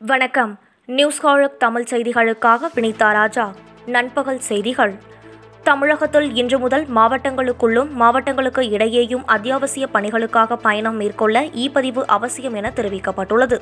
வணக்கம். நியூஸ் ஹாழக் தமிழ் செய்திகளுக்காக வினிதா ராஜா நண்பகல் செய்திகள். தமிழகத்தில் இன்று முதல் மாவட்டங்களுக்குள்ளும் மாவட்டங்களுக்கு இடையேயும் அத்தியாவசிய பணிகளுக்காக பயணம் மேற்கொள்ள இ பதிவு அவசியம் என தெரிவிக்கப்பட்டுள்ளது.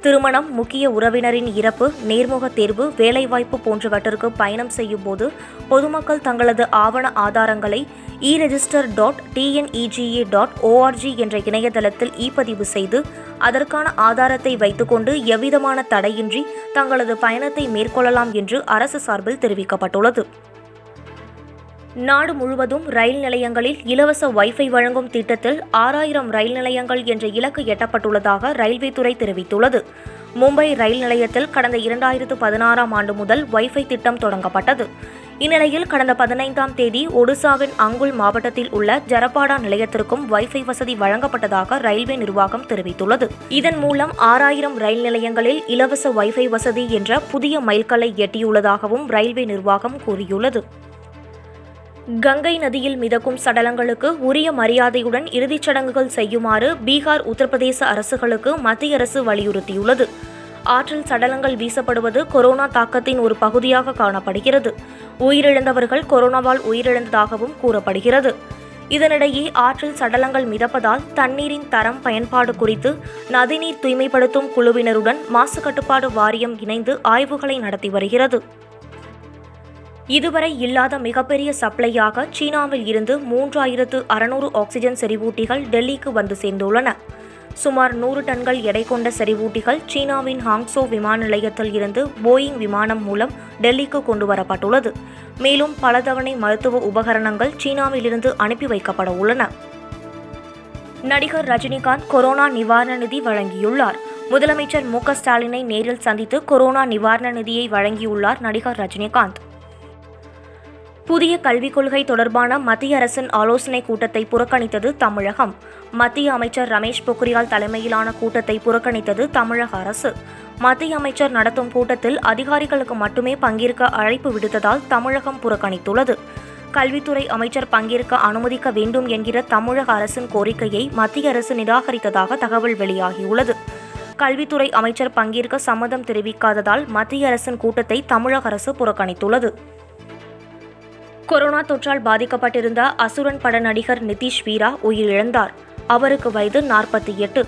திருமணம் முக்கிய உறவினரின் இறப்பு நேர்முக தேர்வு வேலைவாய்ப்பு போன்றவற்றிற்கு பயணம் செய்யும் போது பொதுமக்கள் தங்களது ஆவண ஆதாரங்களை e register dot TNEGA dot ORG என்ற இணையதளத்தில் இ பதிவு செய்து அதற்கான ஆதாரத்தை வைத்துக்கொண்டு எவ்விதமான தடையின்றி தங்களது பயணத்தை மேற்கொள்ளலாம் என்று அரசு சார்பில் தெரிவிக்கப்பட்டுள்ளது. நாடு முழுவதும் ரயில் நிலையங்களில் இலவச வைஃபை வழங்கும் திட்டத்தில் ஆறாயிரம் ரயில் நிலையங்கள் என்ற இலக்கு எட்டப்பட்டுள்ளதாக ரயில்வே துறை தெரிவித்துள்ளது. மும்பை ரயில் நிலையத்தில் கடந்த இரண்டாயிரத்து பதினாறாம் ஆண்டு முதல் வைஃபை திட்டம் தொடங்கப்பட்டது. இந்நிலையில் கடந்த பதினைந்தாம் தேதி ஒடிசாவின் அங்குல் மாவட்டத்தில் உள்ள ஜரபாடா நிலையத்திற்கும் வைஃபை வசதி வழங்கப்பட்டதாக ரயில்வே நிர்வாகம் தெரிவித்துள்ளது. இதன் மூலம் ஆறாயிரம் ரயில் நிலையங்களில் இலவச வைஃபை வசதி என்ற புதிய மைல்கல்லை எட்டியுள்ளதாகவும் ரயில்வே நிர்வாகம் கூறியுள்ளது. கங்கை நதியில் மிதக்கும் சடலங்களுக்கு உரிய மரியாதையுடன் இறுதிச் சடங்குகள் செய்யுமாறு பீகார் உத்தரப்பிரதேச அரசுகளுக்கு மத்திய அரசு வலியுறுத்தியுள்ளது. ஆற்றில் சடலங்கள் வீசப்படுவது கொரோனா தாக்கத்தின் ஒரு பகுதியாக காணப்படுகிறது. உயிரிழந்தவர்கள் கொரோனாவால் உயிரிழந்ததாகவும் கூறப்படுகிறது. இதனிடையே ஆற்றில் சடலங்கள் மிதப்பதால் தண்ணீரின் தரம் பயன்பாடு குறித்து நதிநீர் தூய்மைப்படுத்தும் குழுவினருடன் மாசு கட்டுப்பாடு வாரியம் இணைந்து ஆய்வுகளை நடத்தி வருகிறது. இதுவரை இல்லாத மிகப்பெரிய சப்ளையாக சீனாவில் இருந்து மூன்றாயிரத்து அறுநூறு ஆக்சிஜன் செறிவூட்டிகள் டெல்லிக்கு வந்து சேர்ந்துள்ளன. சுமார் நூறு டன்கள் எடை கொண்ட செறிவூட்டிகள் சீனாவின் ஹாங்ஸோ விமான நிலையத்தில் இருந்து போயிங் விமானம் மூலம் டெல்லிக்கு கொண்டு வரப்பட்டுள்ளது மேலும் பல தவணை மருத்துவ உபகரணங்கள் சீனாவிலிருந்து அனுப்பி வைக்கப்பட உள்ளன. நடிகர் ரஜினிகாந்த் கொரோனா நிவாரண நிதி வழங்கியுள்ளார். முதலமைச்சர் மு ஸ்டாலினை நேரில் சந்தித்து கொரோனா நிவாரண நிதியை வழங்கியுள்ளார் நடிகர் ரஜினிகாந்த். புதிய கல்விக் கொள்கை தொடர்பான மத்திய அரசின் ஆலோசனைக் கூட்டத்தை புறக்கணித்தது தமிழகம். மத்திய அமைச்சர் ரமேஷ் பொக்ரியால் தலைமையிலான கூட்டத்தை புறக்கணித்தது தமிழக அரசு. மத்திய அமைச்சர் நடத்தும் கூட்டத்தில் அதிகாரிகளுக்கு மட்டுமே பங்கேற்க அழைப்பு விடுத்ததால் தமிழகம் புறக்கணித்துள்ளது. கல்வித்துறை அமைச்சர் பங்கேற்க அனுமதிக்க வேண்டும் என்கிற தமிழக அரசின் கோரிக்கையை மத்திய அரசு நிராகரித்ததாக தகவல் வெளியாகியுள்ளது. கல்வித்துறை அமைச்சர் பங்கேற்க சம்மதம் தெரிவிக்காததால் மத்திய அரசின் கூட்டத்தை தமிழக அரசு புறக்கணித்துள்ளது. கொரோனா தொற்றால் பாதிக்கப்பட்டிருந்த அசுரன் பட நடிகர் நிதிஷ் வீரா உயிரிழந்தார். அவருக்கு வயது நாற்பத்தி எட்டு.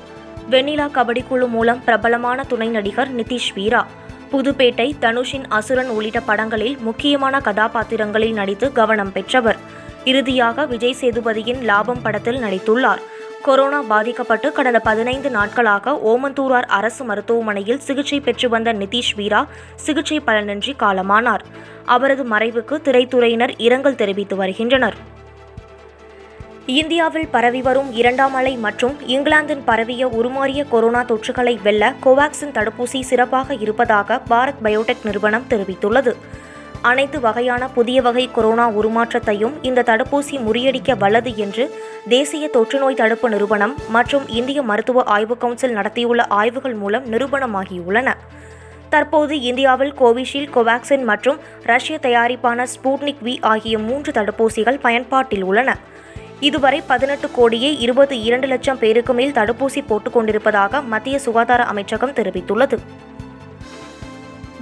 வெண்ணிலா கபடி குழு மூலம் பிரபலமான துணை நடிகர் நிதிஷ் வீரா. புதுப்பேட்டை தனுஷின் அசுரன் உள்ளிட்ட படங்களில் முக்கியமான கதாபாத்திரங்களில் நடித்து கவனம் பெற்றவர். இறுதியாக விஜய் சேதுபதியின் லாபம் படத்தில் நடித்துள்ளார். கொரோனா பாதிக்கப்பட்டு கடந்த பதினைந்து நாட்களாக ஓமந்தூரார் அரசு மருத்துவமனையில் சிகிச்சை பெற்று வந்த நிதிஷ் வீரா சிகிச்சை பலனின்றி காலமானார். அவரது மறைவுக்கு திரைத்துறையினர் இரங்கல் தெரிவித்து வருகின்றனர். இந்தியாவில் பரவி வரும் இரண்டாம் அலை மற்றும் இங்கிலாந்தின் பரவிய உருமாறிய கொரோனா தொற்றுகளை வெல்ல கோவாக்சின் தடுப்பூசி சிறப்பாக இருப்பதாக பாரத் பயோடெக் நிறுவனம் தெரிவித்துள்ளது. அனைத்து வகையான புதிய வகை கொரோனா உருமாற்றத்தையும் இந்த தடுப்பூசி முறியடிக்க வல்லது என்று தேசிய தொற்றுநோய் தடுப்பு நிறுவனம் மற்றும் இந்திய மருத்துவ ஆய்வு கவுன்சில் நடத்தியுள்ள ஆய்வுகள் மூலம் நிரூபணமாகியுள்ளன. தற்போது இந்தியாவில் கோவிஷீல்டு கோவாக்சின் மற்றும் ரஷ்ய தயாரிப்பான ஸ்பூட்னிக் வி ஆகிய மூன்று தடுப்பூசிகள் பயன்பாட்டில் உள்ளன. இதுவரை பதினெட்டு கோடியே இருபத்தி இரண்டு லட்சம் பேருக்கு மேல் தடுப்பூசி போட்டுக் கொண்டிருப்பதாக மத்திய சுகாதார அமைச்சகம் தெரிவித்துள்ளது.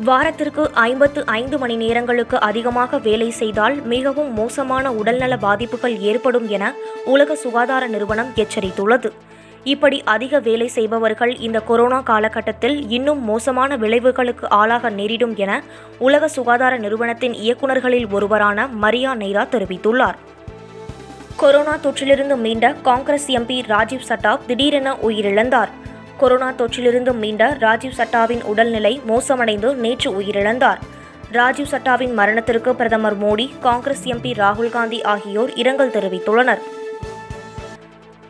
வாரத்திற்கு ஐம்பத்து ஐந்து மணி நேரங்களுக்கு அதிகமாக வேலை செய்தால் மிகவும் மோசமான உடல்நல பாதிப்புகள் ஏற்படும் என உலக சுகாதார நிறுவனம் எச்சரித்துள்ளது. இப்படி அதிக வேலை செய்பவர்கள் இந்த கொரோனா காலகட்டத்தில் இன்னும் மோசமான விளைவுகளுக்கு ஆளாக நேரிடும் என உலக சுகாதார நிறுவனத்தின் இயக்குநர்களில் ஒருவரான மரியா நெய்ரா தெரிவித்துள்ளார். கொரோனா தொற்றிலிருந்து மீண்ட காங்கிரஸ் எம்பி ராஜீவ் சட்டாப் திடீரென உயிரிழந்தார். கொரோனா தொற்றிலிருந்து மீண்ட ராஜீவ் சட்டாவின் உடல்நிலை மோசமடைந்து நேற்று உயிரிழந்தார். ராஜீவ் சட்டாவின் மரணத்திற்கு பிரதமர் மோடி காங்கிரஸ் எம்பி ராகுல் காந்தி ஆகியோர் இரங்கல் தெரிவித்துள்ளனர்.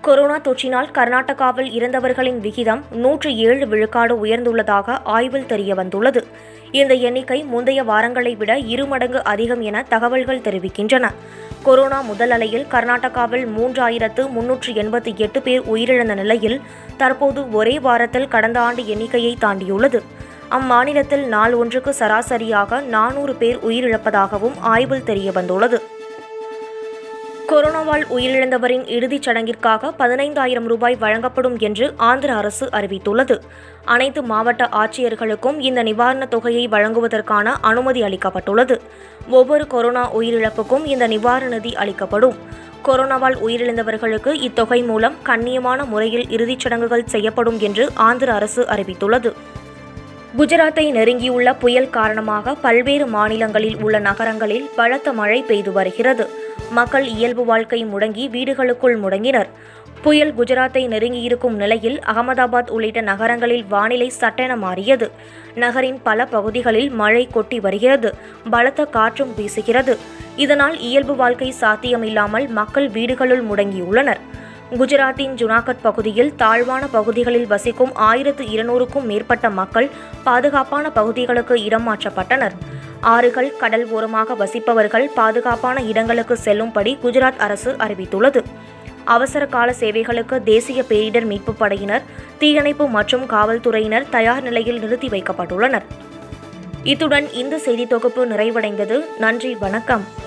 கொரோனா தொற்றினால் கர்நாடகாவில் இறந்தவர்களின் விகிதம் நூற்று ஏழு விழுக்காடு உயர்ந்துள்ளதாக ஆய்வில் தெரியவந்துள்ளது. இந்த எண்ணிக்கை முந்தைய வாரங்களை விட இருமடங்கு அதிகம் என தகவல்கள் தெரிவிக்கின்றன. கொரோனா முதல் அலையில் கர்நாடகாவில் மூன்றாயிரத்து முன்னூற்று எண்பத்தி எட்டு பேர் உயிரிழந்த நிலையில் தற்போது ஒரே வாரத்தில் கடந்த ஆண்டு எண்ணிக்கையை தாண்டியுள்ளது. அம்மாநிலத்தில் நாள் ஒன்றுக்கு சராசரியாக நானூறு பேர் உயிரிழப்பதாகவும் ஆய்வில் தெரியவந்துள்ளது. கொரோனாவால் உயிரிழந்தவரின் இறுதிச் சடங்கிற்காக பதினைந்தாயிரம் ரூபாய் வழங்கப்படும் என்று ஆந்திர அரசு அறிவித்துள்ளது. அனைத்து மாவட்ட ஆட்சியர்களுக்கும் இந்த நிவாரணத் தொகையை வழங்குவதற்கான அனுமதி அளிக்கப்பட்டுள்ளது. ஒவ்வொரு கொரோனா உயிரிழப்புக்கும் இந்த நிவாரண நிதி அளிக்கப்படும். கொரோனாவால் உயிரிழந்தவர்களுக்கு இத்தொகை மூலம் கண்ணியமான முறையில் இறுதிச் சடங்குகள் செய்யப்படும் என்று ஆந்திர அரசு அறிவித்துள்ளது. குஜராத்தை நெருங்கியுள்ள புயல் காரணமாக பல்வேறு மாநிலங்களில் உள்ள நகரங்களில் பலத்த மழை பெய்து வருகிறது. மக்கள் இயல்பு வாழ்க்கை முடங்கி வீடுகளுக்குள் முடங்கினர். புயல் குஜராத்தை நெருங்கியிருக்கும் நிலையில் அகமதாபாத் உள்ளிட்ட நகரங்களில் வானிலை சட்டென மாறியது. நகரின் பல பகுதிகளில் மழை கொட்டி வருகிறது. பலத்த காற்றும் வீசுகிறது. இதனால் இயல்பு வாழ்க்கை சாத்தியமில்லாமல் மக்கள் வீடுகளுள் முடங்கியுள்ளனர். குஜராத்தின் ஜுனாகட் பகுதியில் தாழ்வான பகுதிகளில் வசிக்கும் ஆயிரத்து இருநூறுக்கும் மேற்பட்ட மக்கள் பாதுகாப்பான பகுதிகளுக்கு இடம் மாற்றப்பட்டனர். ஆறுகள் கடல் ஓரமாக வசிப்பவர்கள் பாதுகாப்பான இடங்களுக்கு செல்லும்படி குஜராத் அரசு அறிவித்துள்ளது. அவசர கால சேவைகளுக்கு தேசிய பேரிடர் மீட்புப் படையினர் தீயணைப்பு மற்றும் காவல்துறையினர் தயார் நிலையில் நிறுத்தி வைக்கப்பட்டுள்ளனர். இத்துடன் இந்த செய்தி தொகுப்பு நிறைவடைந்தது. நன்றி வணக்கம்.